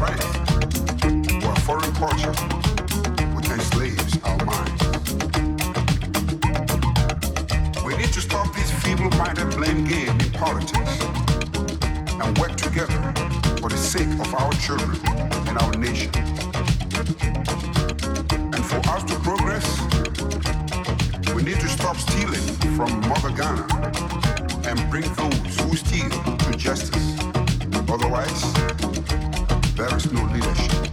We need to stop this feeble-minded blame game in politics and work together for the sake of our children and our nation. And for us to progress, we need to stop stealing from Mother Ghana and bring those who steal to justice. Otherwise, there is no leadership.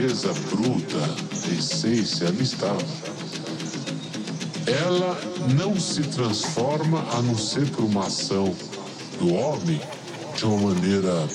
Natureza bruta, essência, ali estava. Ela não se transforma a não ser por uma ação do homem de uma maneira